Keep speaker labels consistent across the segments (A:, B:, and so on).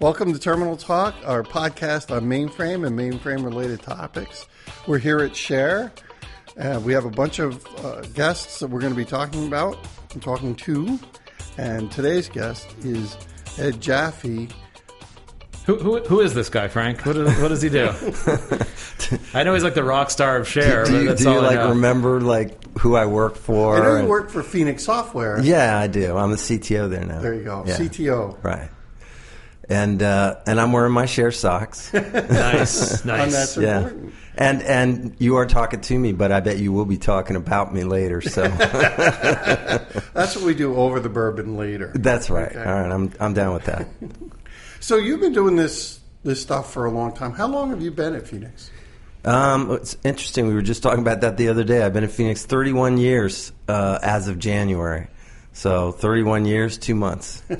A: Welcome to Terminal Talk, our podcast on mainframe and mainframe related topics. We're here at Share. Uh, we have a bunch of uh, guests that we're going to be talking about and talking to. And today's guest is Ed Jaffe.
B: Who, who, who is this guy, Frank? What, is, what does he do? I know he's like the rock star of Share.
C: do
B: but
C: you,
B: that's
C: do you
B: all I
C: like
B: know.
C: remember like who I work for?
A: I know you work for Phoenix Software.
C: Yeah, I do. I'm the CTO there now.
A: There you go.
C: Yeah.
A: CTO.
C: Right. And uh, and I'm wearing my share socks.
B: Nice,
A: And
B: nice.
A: that's
C: yeah.
A: important.
C: And and you are talking to me, but I bet you will be talking about me later. So
A: That's what we do over the bourbon later.
C: that's right.
A: Okay.
C: All right, I'm I'm down with that.
A: So you've been doing this this stuff for a long time. How long have you been at Phoenix?
C: Um, it's interesting. We were just talking about that the other day. I've been in Phoenix 31 years uh, as of January. So 31 years, two months.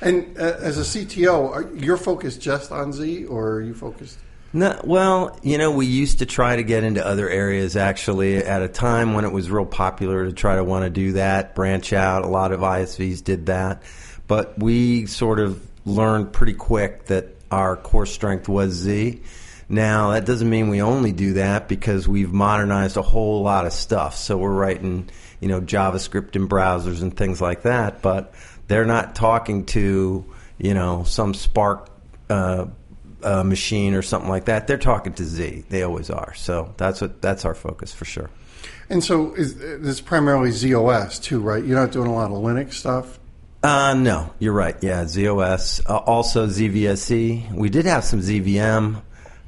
A: And uh, as a CTO, are, you're focused just on Z, or are you focused?
C: No, well, you know, we used to try to get into other areas actually at a time when it was real popular to try to want to do that, branch out. A lot of ISVs did that. But we sort of learned pretty quick that our core strength was Z. Now, that doesn't mean we only do that because we've modernized a whole lot of stuff. So we're writing, you know, JavaScript in browsers and things like that, but they're not talking to, you know, some SPARC uh, uh, machine or something like that. They're talking to Z. They always are. So that's what that's our focus for sure.
A: And so is this primarily ZOS too, right? You're not doing a lot of Linux stuff.
C: Uh, no, you're right. Yeah, ZOS, uh, also ZVSE. We did have some ZVM,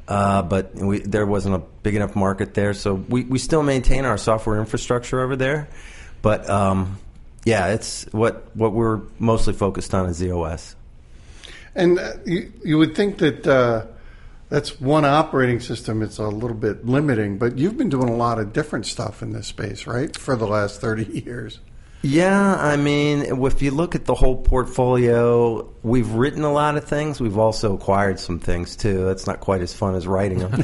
C: uh, but we, there wasn't a big enough market there, so we, we still maintain our software infrastructure over there. But um, yeah, it's what what we're mostly focused on is ZOS.
A: And uh, you, you would think that uh, that's one operating system. It's a little bit limiting, but you've been doing a lot of different stuff in this space, right? For the last 30 years.
C: Yeah, I mean, if you look at the whole portfolio, we've written a lot of things. We've also acquired some things too. That's not quite as fun as writing them.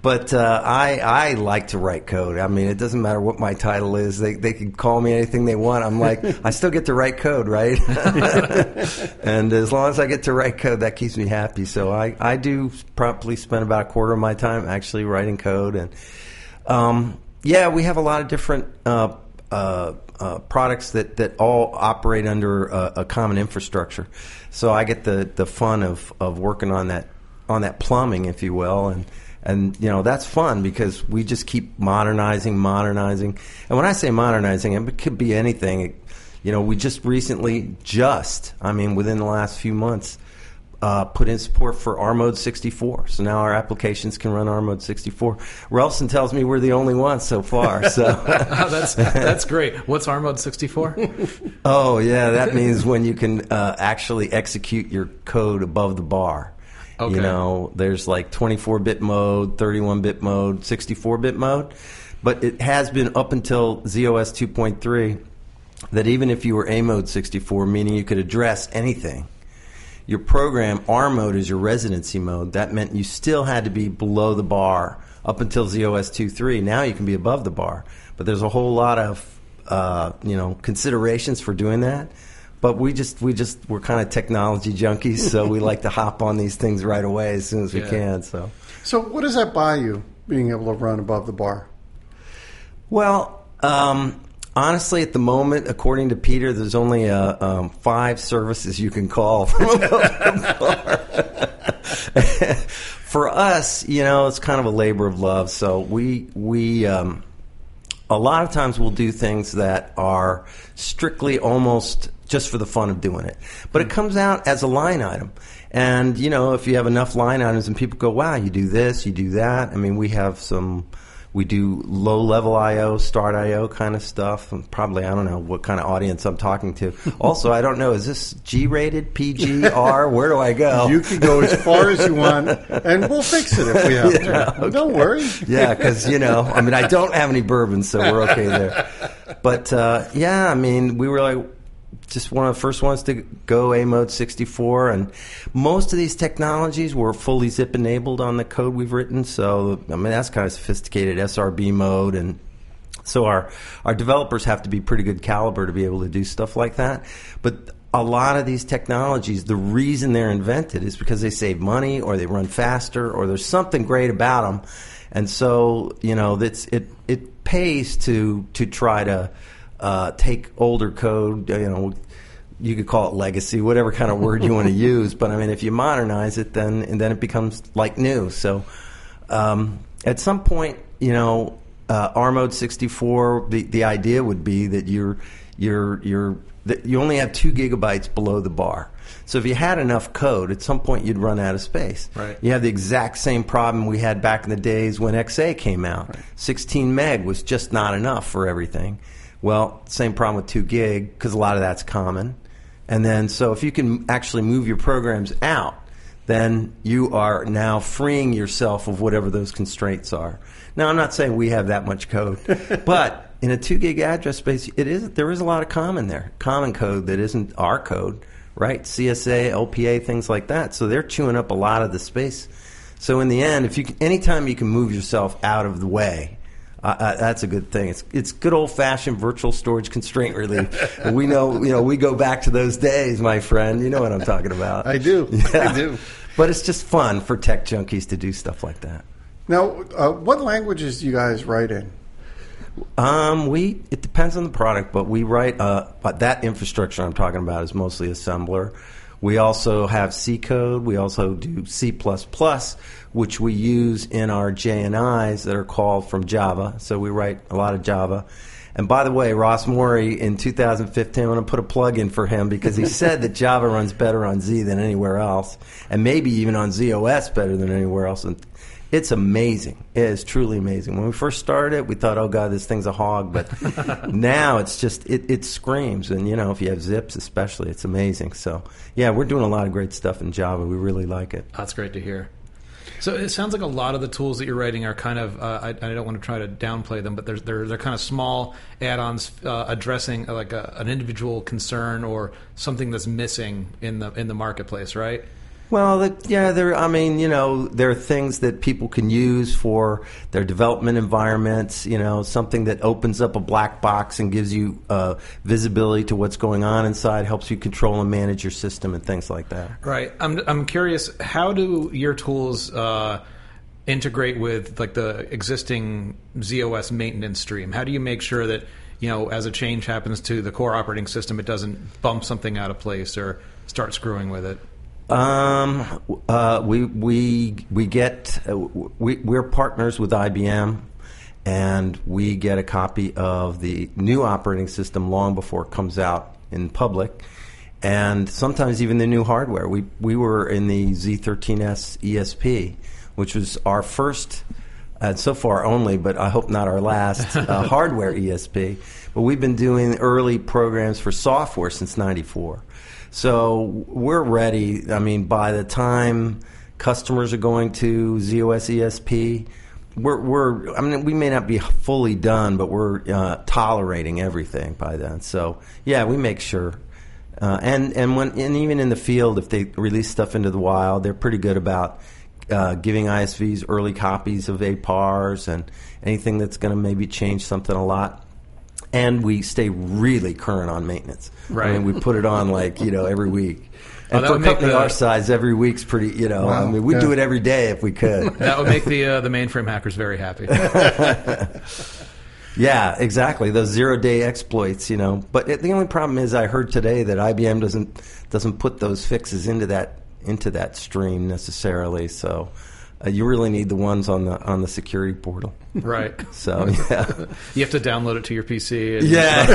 C: but uh, I I like to write code. I mean, it doesn't matter what my title is. They they can call me anything they want. I'm like, I still get to write code, right? and as long as I get to write code, that keeps me happy. So I I do probably spend about a quarter of my time actually writing code and. Um, yeah, we have a lot of different uh, uh, uh, products that, that all operate under a, a common infrastructure. So I get the, the fun of, of working on that on that plumbing, if you will, and and you know that's fun because we just keep modernizing, modernizing. And when I say modernizing, it could be anything. It, you know, we just recently, just I mean, within the last few months, uh, put in support for R Mode 64. So now our applications can run R Mode 64. Relson tells me we're the only ones so far. So,
B: Oh, that's that's great. What's R mode sixty four?
C: oh yeah, that means when you can uh, actually execute your code above the bar.
B: Okay.
C: You know, there's like 24-bit mode, 31-bit mode, 64-bit mode, but it has been up until ZOS 2.3 that even if you were A mode 64, meaning you could address anything, your program R mode is your residency mode. That meant you still had to be below the bar up until ZOS 2.3. Now you can be above the bar, but there's a whole lot of uh, you know considerations for doing that. But we just we just we're kind of technology junkies, so we like to hop on these things right away as soon as we
B: Yeah.
C: can. So.
A: So, what does that buy you, being able to run above the bar?
C: Well, um, honestly, at the moment, according to Peter, there's only uh, um, five services you can call from the bar. For us, you know, it's kind of a labor of love. So we we um, a lot of times we'll do things that are strictly almost just for the fun of doing it. But it comes out as a line item. And, you know, if you have enough line items and people go, wow, you do this, you do that. I mean, we have some, we do low level IO, start IO kind of stuff. And probably, I don't know what kind of audience I'm talking to. also, I don't know, is this G rated, PG, R? Where do I go?
A: You can go as far as you want, and we'll fix it if we have to. Don't worry.
C: yeah, because you know, I mean, I don't have any bourbon, so we're okay there. But uh, yeah, I mean, we were like just one of the first ones to go A mode 64, and most of these technologies were fully zIIP enabled on the code we've written. So I mean, that's kind of sophisticated SRB mode and. So our our developers have to be pretty good caliber to be able to do stuff like that. But a lot of these technologies, the reason they're invented is because they save money or they run faster or there's something great about them. And so, you know, it. It pays to to try to uh, take older code. You know, you could call it legacy, whatever kind of word you want to use. But I mean, if you modernize it, then and then it becomes like new. So, um, at some point, you know, uh, R mode 64. The the idea would be that you're you're you're that you only have two gigabytes below the bar. So if you had enough code, at some point you'd run out of space.
B: Right.
C: You have the exact same problem we had back in the days when XA came out.
B: Right.
C: 16 meg was just not enough for everything. Well, same problem with 2 gig because a lot of that's common. And then, so if you can actually move your programs out, then you are now freeing yourself of whatever those constraints are. Now, I'm not saying we have that much code, but in a 2 gig address space, it is there is a lot of common there, common code that isn't our code right? CSA, LPA, things like that. So they're chewing up a lot of the space. So in the end, if you anytime you can move yourself out of the way, uh, uh, that's a good thing. It's it's good old fashioned virtual storage constraint relief. we know you know we go back to those days, my friend. You know what I'm talking about.
A: I do.
C: Yeah.
A: I do.
C: But it's just fun for tech junkies to do stuff like that.
A: Now, uh, what languages do you guys write in?
C: Um, we it depends on the product, but we write uh, but that infrastructure I'm talking about is mostly assembler. We also have C code. We also do C++, which we use in our JNIs that are called from Java. So we write a lot of Java. And by the way, Ross Mauri in 2015, I'm going to put a plug in for him because he said that Java runs better on Z than anywhere else, and maybe even on ZOS better than anywhere else. And it's amazing. It is truly amazing. When we first started we thought, "Oh God, this thing's a hog," but now it's just it, it screams. And you know, if you have zIIPs, especially, it's amazing. So yeah, we're doing a lot of great stuff in Java. We really like it.
B: That's great to hear. So it sounds like a lot of the tools that you're writing are kind of uh, I, I, don't want to try to downplay them, but they're they're, they're kind of small add-ons uh, addressing uh, like a, an individual concern or something that's missing in the in the marketplace, right?
C: Well, the, yeah, there. I mean, you know, there are things that people can use for their development environments. You know, something that opens up a black box and gives you uh, visibility to what's going on inside, helps you control and manage your system and things like that.
B: Right. I'm I'm curious. How do your tools? Uh, integrate with like the existing ZOS maintenance stream? How do you make sure that you know as a change happens to the core operating system, it doesn't bump something out of place or start screwing with it?
C: Um, uh, we we we get uh, we we're partners with IBM, and we get a copy of the new operating system long before it comes out in public, and sometimes even the new hardware. We we were in the Z13s ESP, which was our first. And so far only, but I hope not our last uh, hardware ESP. But we've been doing early programs for software since '94. So we're ready. I mean, by the time customers are going to ZOS ESP, we're, we're I mean, we may not be fully done, but we're uh, tolerating everything by then. So yeah, we make sure. Uh, and and when and even in the field, if they release stuff into the wild, they're pretty good about uh, giving ISVs early copies of APARs and anything that's going to maybe change something a lot and we stay really current on maintenance.
B: Right.
C: I mean, we put it on like you know every week.
B: Oh,
C: And
B: that
C: for a company
B: the-
C: our size, every week's pretty. You know, I mean, we would do it every day if we could.
B: That would make the uh, the mainframe hackers very happy.
C: yeah, exactly. Those zero day exploits. You know, but it, the only problem is, I heard today that IBM doesn't doesn't put those fixes into that into that stream necessarily. So. Uh, you really need the ones on the on the security portal.
B: Right.
C: So yeah,
B: You have to download it to your PC. And
C: Yeah,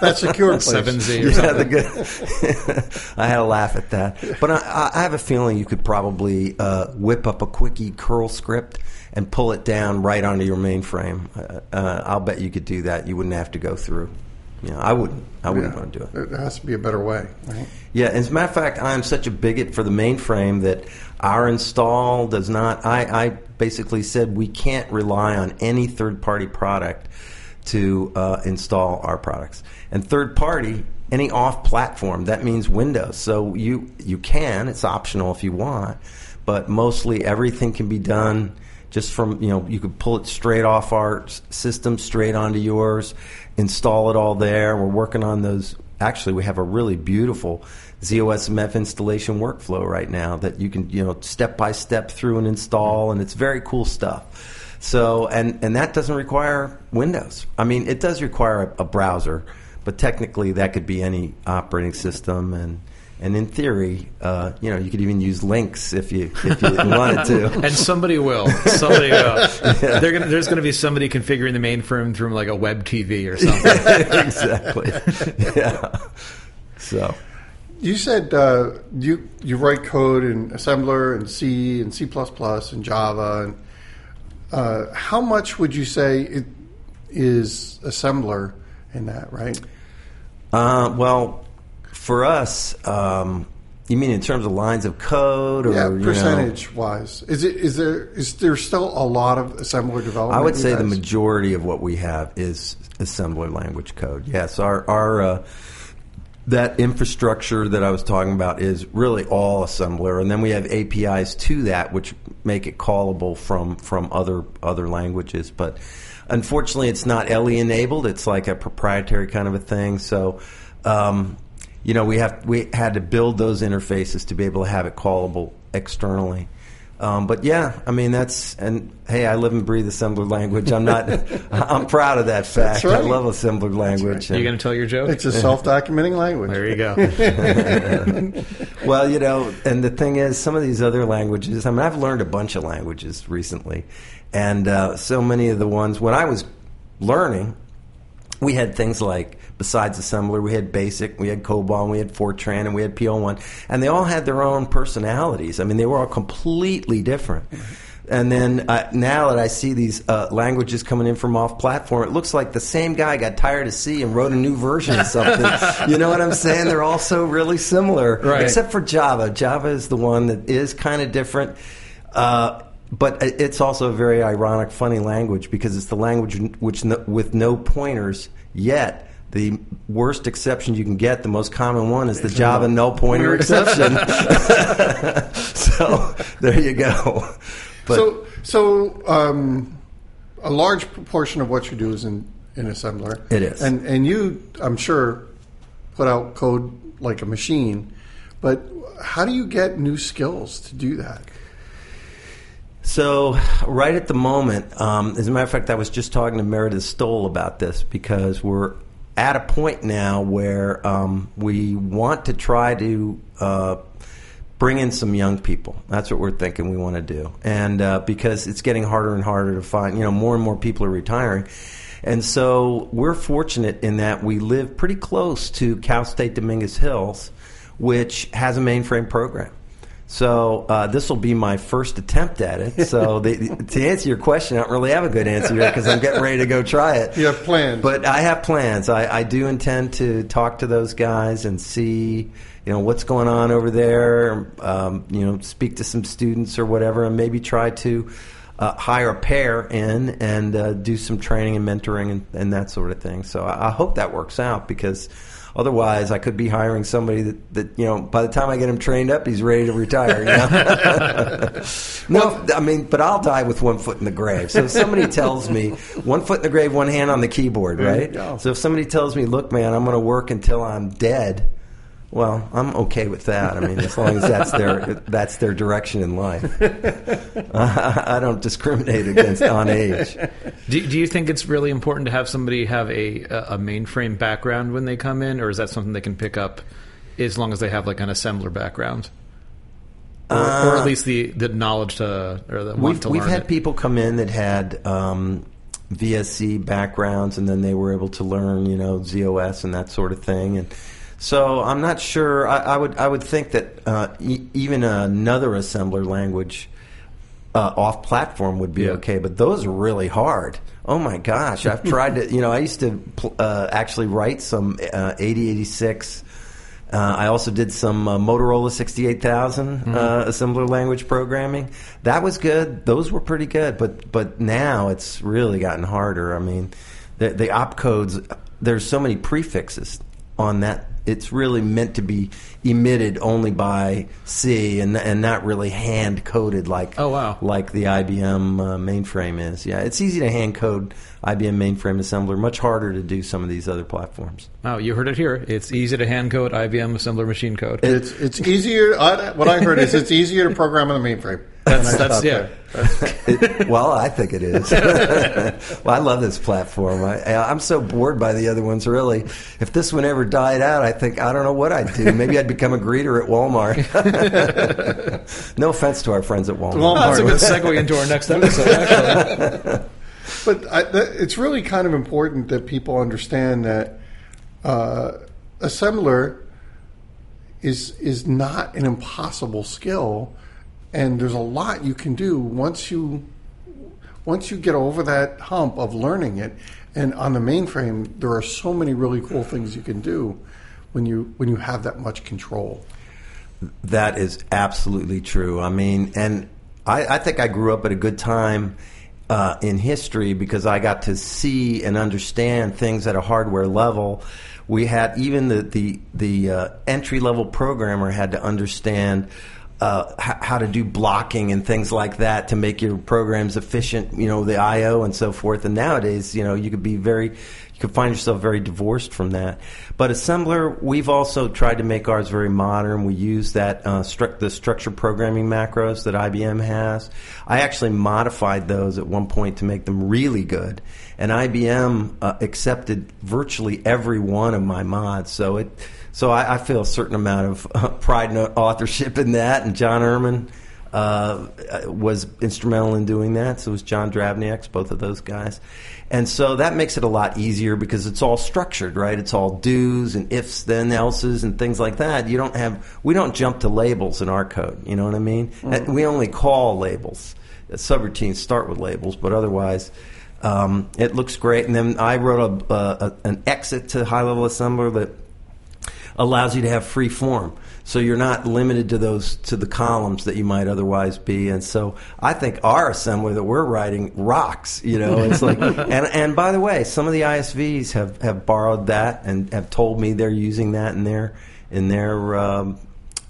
A: That's secure.
B: Seven Z
C: yeah,
B: something.
C: the good. I had a laugh at that, but I, I have a feeling you could probably uh, whip up a quickie curl script and pull it down right onto your mainframe. Uh, uh, I'll bet you could do that. You wouldn't have to go through. Know, I wouldn't. I wouldn't
A: Yeah.
C: want to do it.
A: There has to be a better way, right?
C: Yeah, as a matter of fact, I'm such a bigot for the mainframe that our install does not. I, I basically said we can't rely on any third party product to uh, install our products. And third party, any off platform, that means Windows. So you you can. It's optional if you want, but mostly everything can be done just from you know you could pull it straight off our system straight onto yours install it all there we're working on those actually we have a really beautiful ZOSMF installation workflow right now that you can you know step by step through and install, and it's very cool stuff. So and and that doesn't require Windows. I mean, it does require a, a browser, but technically that could be any operating system and. And in theory, uh, you know, you could even use Lynx if you if you wanted to.
B: And somebody will. Somebody will. They're gonna, there's going to be somebody configuring the mainframe through like a web TV or something.
C: exactly. Yeah. So
A: You said uh, you you write code in assembler and C and C and Java. And uh, how much would you say it is assembler in that? Right?
C: Uh, well, for us, um, you mean in terms of lines of code, or
A: yeah,
C: you know-
A: percentage wise, is it is there is there still a lot of assembler development?
C: I would say the majority of what we have is assembler language code. Yes, our our uh, that infrastructure that I was talking about is really all assembler, and then we have APIs to that which make it callable from from other other languages. But unfortunately, it's not LE enabled. It's like a proprietary kind of a thing. So. Um, you know, we have we had to build those interfaces to be able to have it callable externally. Um, but yeah, I mean that's and hey, I live and breathe assembler language. I'm not. I'm proud of that fact.
A: That's right.
C: I love assembler language.
B: Are you
C: and-
B: going to tell your joke?
A: It's a self-documenting language.
B: there you go.
C: well, you know, and the thing is, some of these other languages. I mean, I've learned a bunch of languages recently, and uh, so many of the ones when I was learning, we had things like besides assembler, we had basic, we had COBOL, we had Fortran, and we had PL1, and they all had their own personalities. I mean, they were all completely different. And then uh, now that I see these uh, languages coming in from off platform, it looks like the same guy got tired of C and wrote a new version of something. you know what I'm saying? They're all so really similar,
B: Right.
C: except for Java. Java is the one that is kind of different. Uh, but it's also a very ironic, funny language because it's the language which no, with no pointers yet. The worst exception you can get, the most common one, is the Java null pointer exception. so there you go. But
A: so, so um, a large proportion of what you do is in, in assembler.
C: It is.
A: and and you, I'm sure, put out code like a machine. But how do you get new skills to do that?
C: So, right at the moment, um, as a matter of fact, I was just talking to Meredith Stowell about this because we're at a point now where um, we want to try to uh, bring in some young people. That's what we're thinking we want to do, and uh, because it's getting harder and harder to find, you know, more and more people are retiring. And so we're fortunate in that we live pretty close to Cal State Dominguez Hills, which has a mainframe program. So uh, this will be my first attempt at it. So the, to answer your question, I don't really have a good answer yet because I'm getting ready to go try it.
A: You have plans.
C: but I have plans. I, I do intend to talk to those guys and see, you know, what's going on over there. Um, you know, speak to some students or whatever, and maybe try to uh, hire a pair in and uh, do some training and mentoring and, and that sort of thing. So I, I hope that works out because. Otherwise, I could be hiring somebody that, that you know. By the time I get him trained up, he's ready to retire. You know? no, I mean, but I'll die with one foot in the grave. So if somebody tells me one foot in the grave, one hand on the keyboard, right? So if somebody tells me, "Look, man, I'm going to work until I'm dead," well, I'm okay with that. I mean, as long as that's their that's their direction in life. I don't discriminate against on age.
B: do, do you think it's really important to have somebody have a, a mainframe background when they come in, or is that something they can pick up as long as they have like an assembler background? Or, or at least the, the knowledge to or the want
C: We've,
B: to
C: we've had
B: it.
C: people come in that had um, VSE backgrounds, and then they were able to learn, you know, ZOS and that sort of thing. And so I'm not sure. I, I would I would think that uh, e- even another assembler language uh, off platform would be
B: Yeah.
C: okay, but those are really hard. Oh my gosh, I've tried to. You know, I used to uh, actually write some uh, 8086. Uh, I also did some uh, Motorola 68000 uh, assembler language programming. That was good. Those were pretty good. But but now it's really gotten harder. I mean, the, the opcodes. There's so many prefixes on that. It's really meant to be emitted only by C and and not really hand coded like
B: Oh, wow.
C: like the IBM uh, mainframe is. Yeah, it's easy to hand code IBM mainframe assembler. Much harder to do some of these other platforms.
B: Oh, you heard it here. It's easy to hand code IBM assembler machine code.
A: It's it's easier. I, what I heard is it's easier to program on the mainframe.
B: That's- that's- yeah.
A: That's-
C: It, well, I think it is. well, I love this platform. I, I'm so bored by the other ones. Really, if this one ever died out, I think I don't know what I'd do. Maybe I'd become a greeter at Walmart. no offense to our friends at Walmart.
A: Walmart.
B: Oh, that's a good segue into our next episode, actually.
A: But I, th- it's really kind of important that people understand that uh, assembler is is not an impossible skill, and there's a lot you can do once you once you get over that hump of learning it. And on the mainframe, there are so many really cool things you can do when you when you have that much control.
C: That is absolutely true. I mean, and I, I think I grew up at a good time uh, in history because I got to see and understand things at a hardware level. We had even the the the uh, entry level programmer had to understand. Uh, h- how to do blocking and things like that to make your programs efficient, you know, the I/O and so forth. And nowadays, you know, you could be very, you could find yourself very divorced from that. But assembler, we've also tried to make ours very modern. We use that uh, stru- the structured programming macros that IBM has. I actually modified those at one point to make them really good, and IBM uh, accepted virtually every one of my mods. So it, so I, I feel a certain amount of uh, pride and authorship in that. And John Ehrman uh, was instrumental in doing that. So was John Dravnieks, both of those guys. And so that makes it a lot easier because it's all structured, right? It's all do's and ifs, then else's, and things like that. You don't have, we don't jump to labels in our code. You know what I mean? And We only call labels. Subroutines start with labels, but otherwise, um, it looks great. And then I wrote a, a, an exit to high level assembler that allows you to have free form. So you're not limited to those to the columns that you might otherwise be. And so I think our assembler that we're writing rocks. You know, it's like and and by the way, some of the ISVs have have borrowed that and have told me they're using that in their in their um,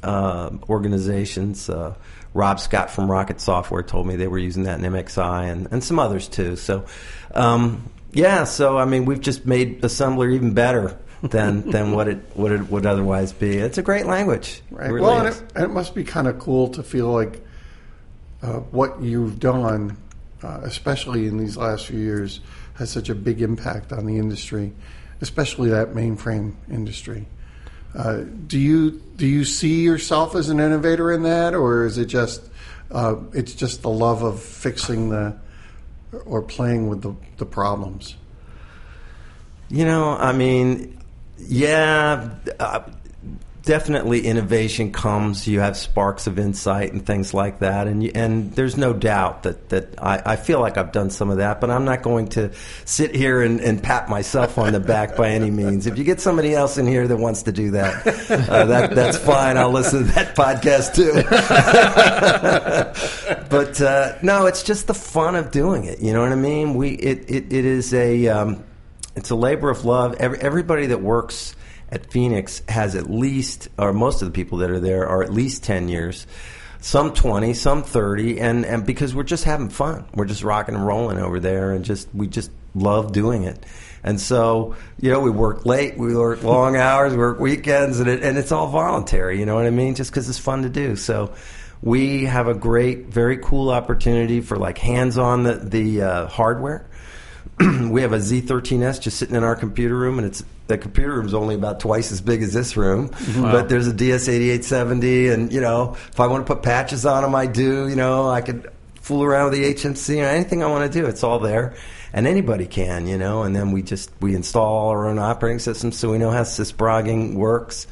C: uh, organizations. Uh, Rob Scott from Rocket Software told me they were using that in MXI and, and some others too. So, um, yeah, so I mean, we've just made assembler even better than than what it what it would otherwise be. It's a great language.
A: Right.
C: It really
A: well, and it, and it must be kind of cool to feel like uh, what you've done, uh, especially in these last few years, has such a big impact on the industry, especially that mainframe industry. Uh, do you do you see yourself as an innovator in that, or is it just uh, it's just the love of fixing the or playing with the, the problems?
C: You know, I mean, yeah, uh, definitely innovation comes. You have sparks of insight and things like that, and and there's no doubt that that I, I feel like I've done some of that. But I'm not going to sit here and, and pat myself on the back by any means. If you get somebody else in here that wants to do that, uh, that that's fine. I'll listen to that podcast too. but uh, no, it's just the fun of doing it. You know what I mean? We it it, it is a um, it's a labor of love. Every, everybody that works at Phoenix has at least, or most of the people that are there are at least 10 years. Some 20, some 30, and, and because we're just having fun. We're just rocking and rolling over there, and just we just love doing it. And so, you know, we work late, we work long hours, we work weekends, and, it, and it's all voluntary, you know what I mean? Just because it's fun to do. So, we have a great, very cool opportunity for like hands on the, the uh, hardware. we have a Z13S just sitting in our computer room, and it's the computer room is only about twice as big as this room. Mm-hmm. But there's a DS8870, and you know, if I want to put patches on them, I do. You know, I could fool around with the HMC or anything I want to do. It's all there, and anybody can. You know, and then we just we install our own operating system, so we know how sysprogging works.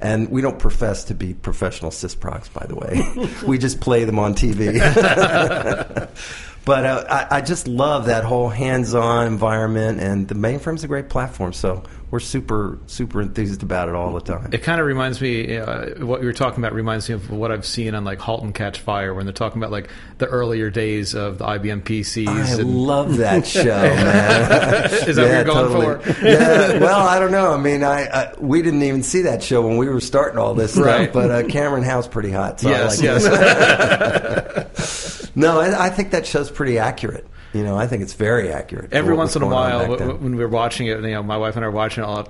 C: And we don't profess to be professional sysprogs, by the way. we just play them on TV. but uh, I, I just love that whole hands-on environment, and the mainframe's a great platform. So we're super super enthused about it all the time.
B: It kind of reminds me uh, what you were talking about reminds me of what I've seen on like *Halt and Catch Fire* when they're talking about like the earlier days of the IBM PCs.
C: I
B: and-
C: love that show, man.
B: Is that what you're going for?
C: yeah. Well, I don't know. I mean, I, I we didn't even see that show when we were starting all this
B: Right.
C: stuff. But uh, Cameron Howe's pretty hot. So I
B: yes,
C: like
B: yes.
C: No, I, I think that show's pretty accurate. You know, I think it's very accurate.
B: Every once in a while,
C: back
B: w-
C: then.
B: w- when we're watching it, you know, my wife and I are watching it, all,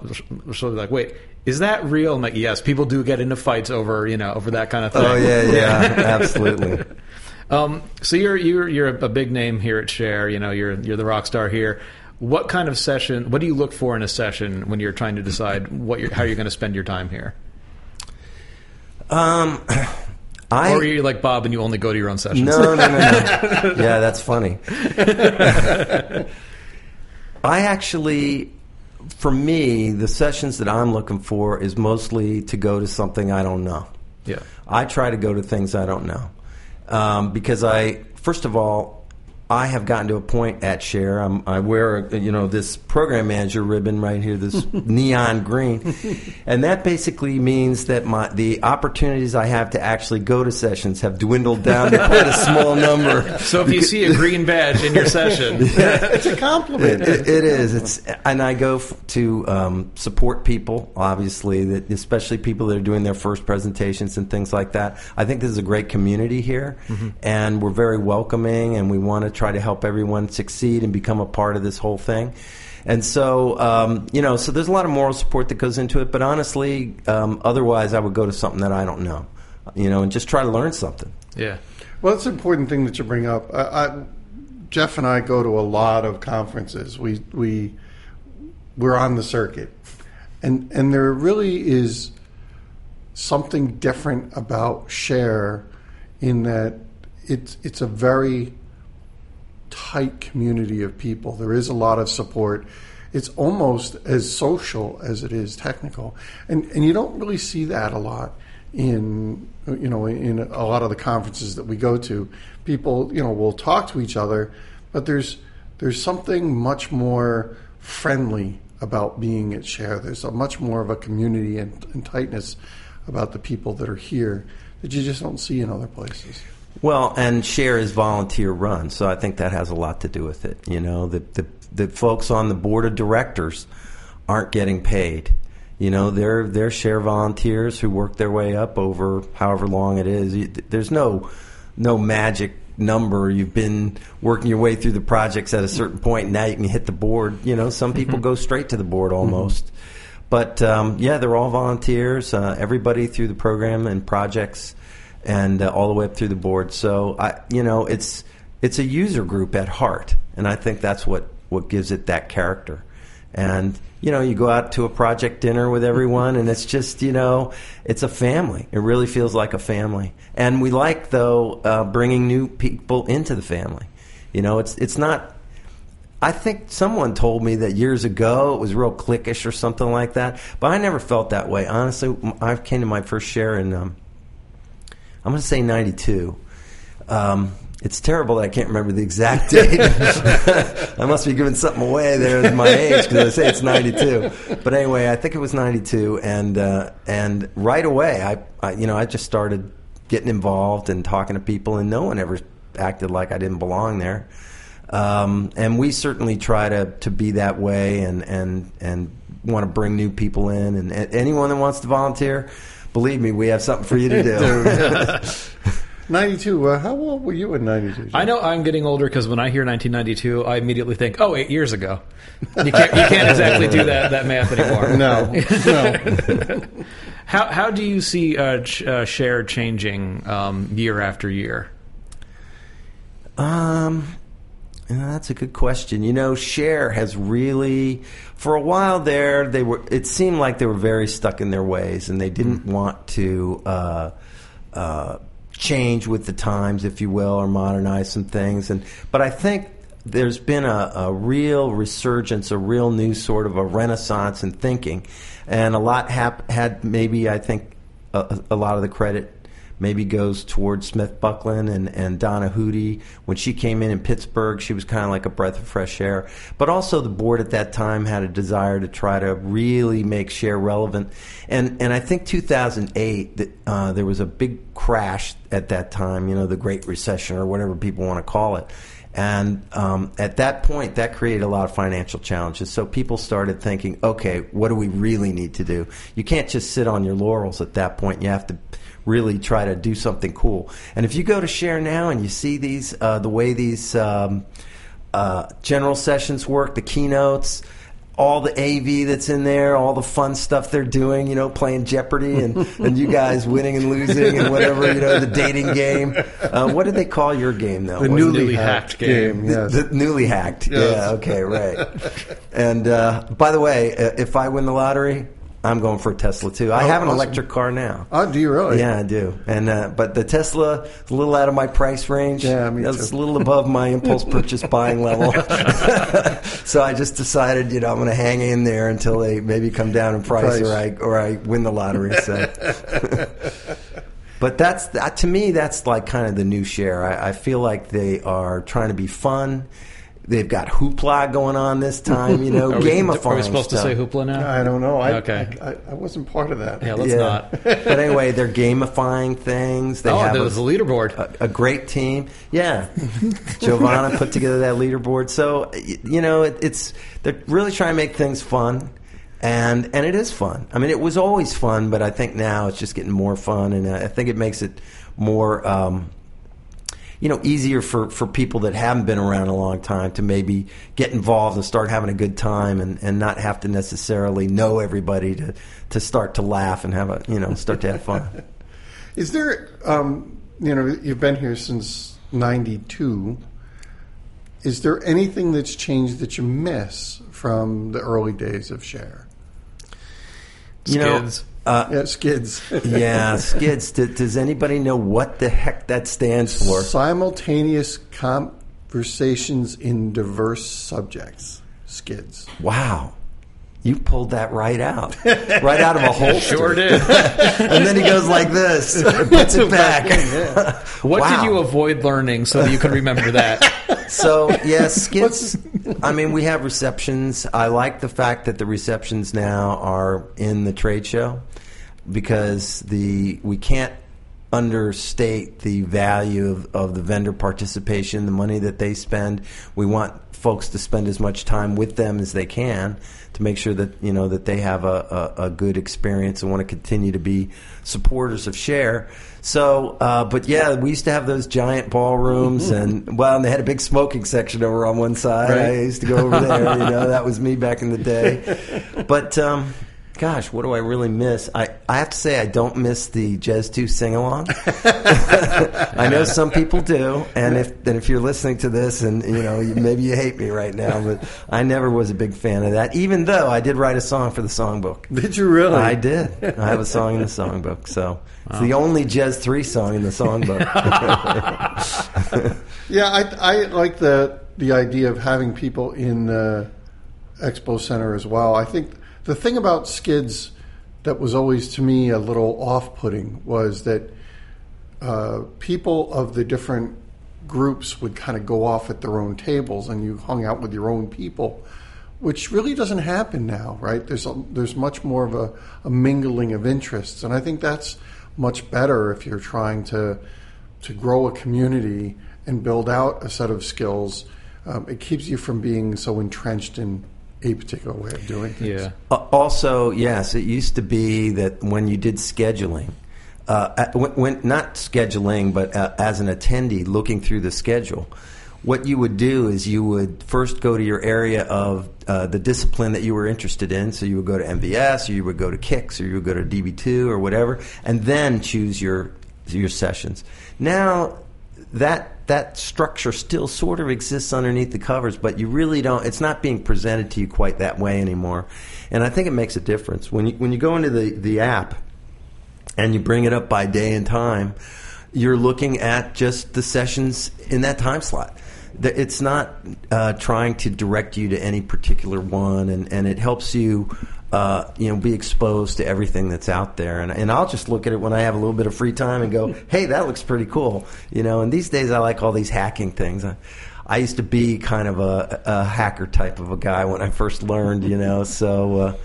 B: she'll be like, "Wait, is that real?" I'm like, "Yes, people do get into fights over, you know, over that kind of thing."
C: oh yeah, yeah, absolutely.
B: Um, so you're you're you're a big name here at Share. You know, you're you're the rock star here. What kind of session? What do you look for in a session when you're trying to decide what you're, how you're going to spend your time here?
C: Um, I
B: or are you like Bob and you only go to your own sessions?
C: No, no, no, no. yeah, that's funny. I actually, for me, the sessions that I'm looking for is mostly to go to something I don't know.
B: Yeah.
C: I try to go to things I don't know um, because I, first of all, I have gotten to a point at Share. I'm, I wear, you know, this program manager ribbon right here, this neon green, and that basically means that my the opportunities I have to actually go to sessions have dwindled down to quite a small number.
B: So if you see a green badge in your session,
A: It's a compliment.
C: It, it is. It's and I go f- to um, support people, obviously, that especially people that are doing their first presentations and things like that. I think this is a great community here, and we're very welcoming, and we want to try to help everyone succeed and become a part of this whole thing. And so, um, you know, so there's a lot of moral support that goes into it. But honestly, um, otherwise, I would go to something that I don't know, you know, and just try to learn something.
B: yeah.
A: Well, it's an important thing that you bring up. I, I, Jeff and I go to a lot of conferences. We we we're on the circuit, and and there really is something different about share in that it's it's a very tight community of people. There is a lot of support. It's almost as social as it is technical, and and you don't really see that a lot in you know in a lot of the conferences that we go to. People you know will talk to each other, but there's there's something much more friendly about being at Share. There's a much more of a community and, and tightness about the people that are here that you just don't see in other places.
C: Well, and Share is volunteer run, so I think that has a lot to do with it. You know, the the, the folks on the board of directors aren't getting paid. You know, they're they're Share volunteers who work their way up over however long it is. There's no no magic number. You've been working your way through the projects at a certain point, and now you can hit the board. You know, some people go straight to the board almost. But um, yeah, they're all volunteers. Uh, everybody through the program and projects, and uh, all the way up through the board. So I, you know, it's it's a user group at heart, and I think that's what what gives it that character. And you know, you go out to a project dinner with everyone, and it's just you know, it's a family. It really feels like a family. And we like though uh, bringing new people into the family. You know, it's it's not I think someone told me that years ago it was real cliquish or something like that, but I never felt that way. Honestly, I came to my first share in, um, I'm going to say 92. Um, it's terrible that I can't remember the exact date. I must be giving something away there with my age because I say it's 92. But anyway, I think it was 92, and uh, and right away, I, I you know I just started getting involved and talking to people, and no one ever acted like I didn't belong there. Um, and we certainly try to, to be that way and, and, and want to bring new people in. And, a- anyone that wants to volunteer, believe me, we have something for you to do.
A: 92. Uh, how old were you in 92?
B: I know I'm getting older because when I hear 1992, I immediately think, oh, eight years ago. You can't, you can't exactly do that, that math anymore.
A: No, no.
B: How, how do you see uh, ch- uh, share changing um, year after year?
C: Um, yeah, that's a good question. You know, Share has really, for a while there, they were. It seemed like they were very stuck in their ways, and they didn't want to uh, uh, change with the times, if you will, or modernize some things. And but I think there's been a, a real resurgence, a real new sort of a renaissance in thinking, and a lot hap- had maybe I think a, a lot of the credit maybe goes towards Smith Buckland and, and Donna Hootie. When she came in in Pittsburgh, she was kind of like a breath of fresh air. But also, the board at that time had a desire to try to really make share relevant. And and I think 2008, that, uh, there was a big crash at that time. You know, the Great Recession or whatever people want to call it. And um, at that point, that created a lot of financial challenges. So people started thinking, okay, what do we really need to do? You can't just sit on your laurels at that point. You have to really try to do something cool. And if you go to Share now and you see these, uh, the way these um, uh, general sessions work, the keynotes, all the AV that's in there, all the fun stuff they're doing, you know, playing Jeopardy and, and you guys winning and losing and whatever, you know, the dating game. Uh, what did they call your game though?
A: The newly,
B: newly
A: hacked,
B: hacked
A: game.
B: game.
A: Yes.
C: the newly hacked.
A: Yes.
C: Yeah. Okay. Right. and uh, by the way, uh, if I win the lottery, I'm going for a Tesla too. I
A: Oh,
C: have an
A: awesome.
C: electric car now.
A: oh, do you really?
C: Yeah, I do. And uh, but the Tesla is a little out of my price range.
A: Yeah, me
C: It's
A: too.
C: a little above my impulse purchase buying level. so I just decided, you know, I'm going to hang in there until they maybe come down in price,
A: Price.
C: or I or I win the lottery. So. But that's that, to me. That's like kind of the new share. I, I feel like they are trying to be fun. They've got hoopla going on this time. You know,
B: Are we, are we supposed
C: stuff.
B: to say hoopla now?
A: I don't know. I,
B: Okay.
A: I, I, I wasn't part of that.
B: yeah, let's not.
C: but anyway, they're gamifying things. They
B: oh,
C: have
B: there's
C: a-
B: a leaderboard.
C: a, a great team. Yeah, Giovanna put together that leaderboard. So you know, it, it's they're really trying to make things fun, and and it is fun. I mean, it was always fun, but I think now it's just getting more fun, and I think it makes it more. Um, you know, easier for, for people that haven't been around a long time to maybe get involved and start having a good time and, and not have to necessarily know everybody to, to start to laugh and have a, you know, start to have fun.
A: Is there, um, you know, you've been here since 92. Is there anything that's changed that you miss from the early days of Share?
C: You know,
B: SCIDS.
C: Uh,
A: Yeah, SCIDS.
C: yeah, SCIDS. Does, does anybody know what the heck that stands for?
A: Simultaneous conversations in diverse subjects. SCIDS.
C: Wow. You pulled that right out. Right out of a holster.
B: Sure did.
C: And then he goes like this, puts it back.
B: What
C: Wow.
B: did you avoid learning so that you can remember that?
C: So, yeah, skits. I mean, we have receptions. I like the fact that the receptions now are in the trade show because the we can't understate the value of, of the vendor participation, the money that they spend. We want folks to spend as much time with them as they can to make sure that you know that they have a, a, a good experience and want to continue to be supporters of share. So, uh, but yeah, we used to have those giant ballrooms, and well, and they had a big smoking section over on one side.
A: Right.
C: I used to go over there. You know, that was me back in the day. But um, gosh, what do I really miss? I, I have to say, I don't miss the Jazz Two sing along. I know some people do, and if and if you're listening to this, and you know, you- maybe you hate me right now, but I never was a big fan of that. Even though I did write a song for the songbook.
A: Did you really?
C: I did. I have a song in the songbook, so it's the only Jazz Three song in the songbook.
A: Yeah, I, I like the the idea of having people in the expo center as well. I think the thing about SCIDS that was always to me a little off putting was that uh, people of the different groups would kind of go off at their own tables, and you hung out with your own people. Which really doesn't happen now, right? There's a, there's much more of a, a mingling of interests, and I think that's much better if you're trying to to grow a community and build out a set of skills. Um, it keeps you from being so entrenched in a particular way of doing things.
B: Yeah.
C: Uh, also, yes, it used to be that when you did scheduling, uh, at- when, when not scheduling, but uh, as an attendee looking through the schedule, what you would do is you would first go to your area of uh, the discipline that you were interested in. So you would go to MVS, or you would go to CICS, or you would go to DB2, or whatever, and then choose your your sessions. Now that that structure still sort of exists underneath the covers, but you really don't. It's not being presented to you quite that way anymore, and I think it makes a difference when you when you go into the the app and you bring it up by day and time. You're looking at just the sessions in that time slot. It's not uh, trying to direct you to any particular one, and, and it helps you uh, you know, be exposed to everything that's out there. And, and I'll just look at it when I have a little bit of free time and go, hey, that looks pretty cool. You know, and these days I like all these hacking things. I, I used to be kind of a, a hacker type of a guy when I first learned, you know, so. Uh,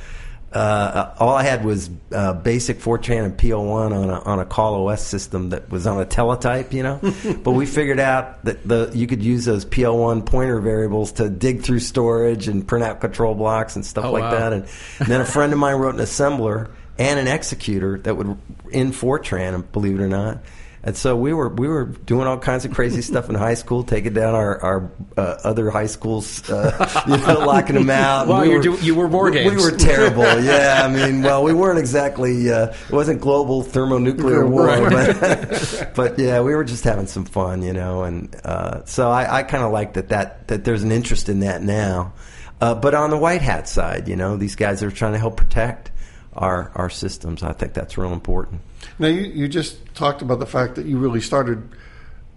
C: uh, all I had was uh, basic Fortran and PL1 on a, on a Call OS system that was on a teletype, you know. but we figured out that the you could use those PL1 pointer variables to dig through storage and print out control blocks and stuff
B: Oh,
C: like
B: wow.
C: that. And, and then a friend of mine wrote an assembler and an executor that would in Fortran, believe it or not. And so we were we were doing all kinds of crazy stuff in high school, taking down our our uh, other high schools, uh, you know, locking them out.
B: Wow,
C: we
B: you're
C: were,
B: do- you were war
C: we-
B: games.
C: We were terrible. Yeah, I mean, well, we weren't exactly. Uh, it wasn't global thermonuclear war,
A: Right.
C: but, but yeah, we were just having some fun, you know. And uh, so I, I kind of like that that that there's an interest in that now. Uh, but on the white hat side, you know, these guys are trying to help protect our our systems. I think that's real important.
A: Now, you, you just talked about the fact that you really started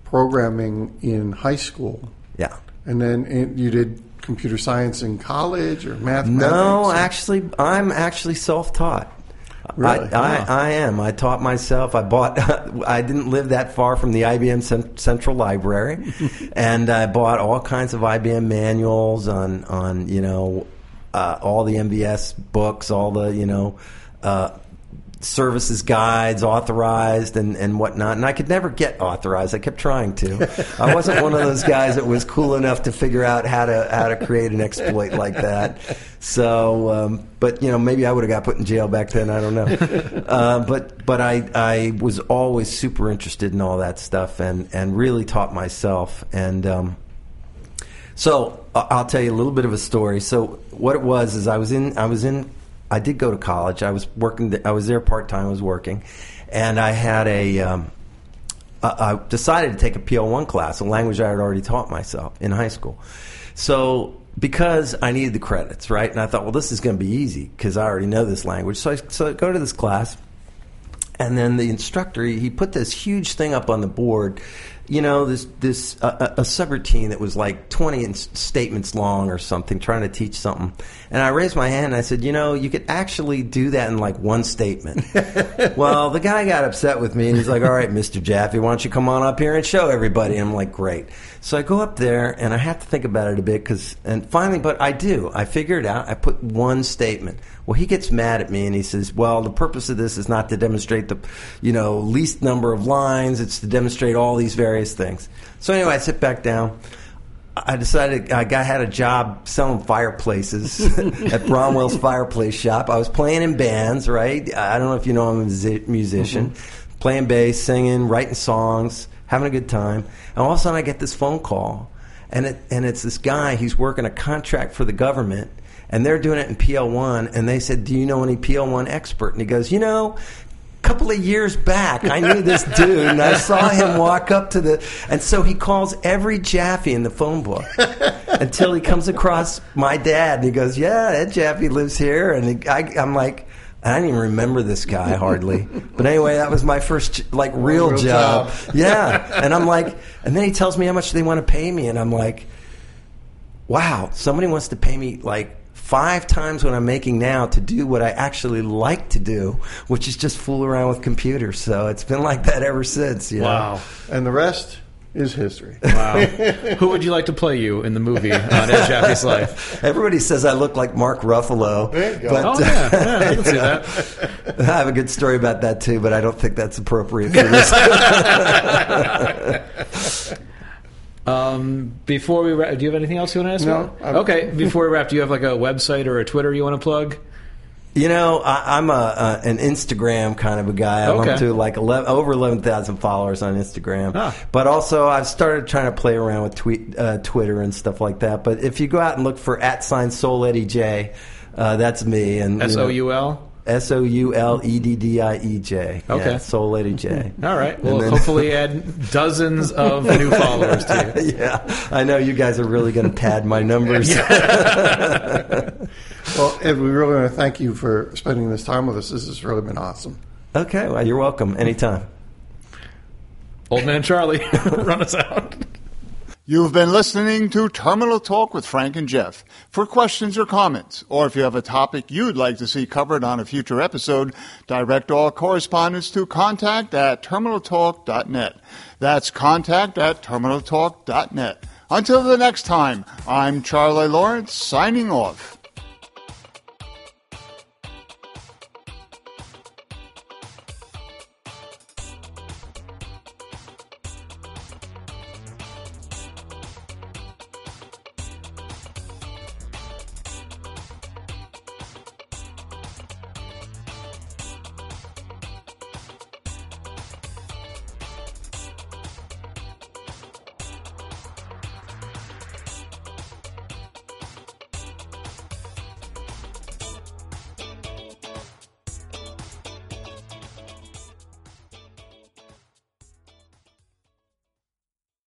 A: programming in high school,
C: Yeah.
A: and then in, you did computer science in college or math.
C: No, actually, I'm actually self-taught.
A: Really?
C: I,
A: Wow.
C: I, I am. I taught myself. I bought. I didn't live that far from the IBM Cent- Central Library, and I bought all kinds of IBM manuals on on you know uh, all the MVS books, all the you know. Uh, services guides authorized and, and whatnot. And I could never get authorized. I kept trying to. I wasn't one of those guys that was cool enough to figure out how to how to create an exploit like that. So um, but you know maybe I would have got put in jail back then. I don't know. Uh, but but I I was always super interested in all that stuff and and really taught myself. And um, so I'll tell you a little bit of a story. So what it was is I was in I was in I did go to college. I was working. I was there part time. I was working, and I had a. Um, I decided to take a PL1 class, a language I had already taught myself in high school. So because I needed the credits, right? And I thought, well, this is going to be easy because I already know this language. So I, so I go to this class, and then the instructor he put this huge thing up on the board you know this this uh, a, subroutine that was like 20 statements long or something trying to teach something and i raised my hand and i said you know you could actually do that in like one statement well the guy got upset with me and he's like all right mr jaffe why don't you come on up here and show everybody and i'm like great so i go up there and i have to think about it a bit because and finally but i do i figure it out i put one statement well, he gets mad at me and he says, "Well, the purpose of this is not to demonstrate the, you know, least number of lines. It's to demonstrate all these various things." So anyway, I sit back down. I decided I got had a job selling fireplaces at Bromwell's fireplace shop. I was playing in bands, right? I don't know if you know I'm a musi- musician, mm-hmm. playing bass, singing, writing songs, having a good time. And all of a sudden, I get this phone call, and it and it's this guy. He's working a contract for the government, and they're doing it in PL1. And they said, "Do you know any PL1 expert?" And he goes, "You know." A Couple of years back, I knew this dude, and I saw him walk up to the, and so he calls every Jaffe in the phone book until he comes across my dad, and he goes, "Yeah, Ed Jaffe lives here," and he, I, I'm like, I didn't even remember this guy hardly, but anyway, that was my first like real,
A: Real
C: job.
A: job.
C: Yeah, and I'm like, and then he tells me how much they want to pay me, and I'm like, wow, somebody wants to pay me like five times what I'm making now to do what I actually like to do, which is just fool around with computers. So it's been like that ever since. You know?
B: Wow.
A: and the rest is history.
B: Wow. Who would you like to play you in the movie on Ed Jaffe's life?
C: Everybody says I look like Mark Ruffalo.
A: There you go.
C: But,
B: Oh, yeah. yeah I can see that.
C: I have a good story about that too, but I don't think that's appropriate for this.
B: Um, before we wrap, do you have anything else you want to ask?
A: No? I'm-
B: Okay. Before we wrap, do you have like a website or a Twitter you want to plug?
C: You know, I, I'm a, a an Instagram kind of a guy. I'm
B: Okay.
C: up to like 11, over eleven thousand followers on Instagram.
B: Ah.
C: But also, I've started trying to play around with tweet, uh, Twitter and stuff like that. But if you go out and look for at sign Soul Eddie J, uh, that's me. And
B: S O U L.
C: S O U L E D D I E J.
B: Okay.
C: Yeah, Soul Eddie J.
B: All right. Well,
C: then-
B: hopefully add dozens of new followers to you.
C: yeah, I know you guys are really going to pad my numbers.
A: Well, Ed, we really want to thank you for spending this time with us. This has really been awesome.
C: okay, well, you're welcome. Anytime.
B: Old man Charlie, run us out.
D: You've been listening to Terminal Talk with Frank and Jeff. For questions or comments, or if you have a topic you'd like to see covered on a future episode, direct all correspondence to contact at terminaltalk.net. That's contact at terminaltalk.net. Until the next time, I'm Charlie Lawrence signing off.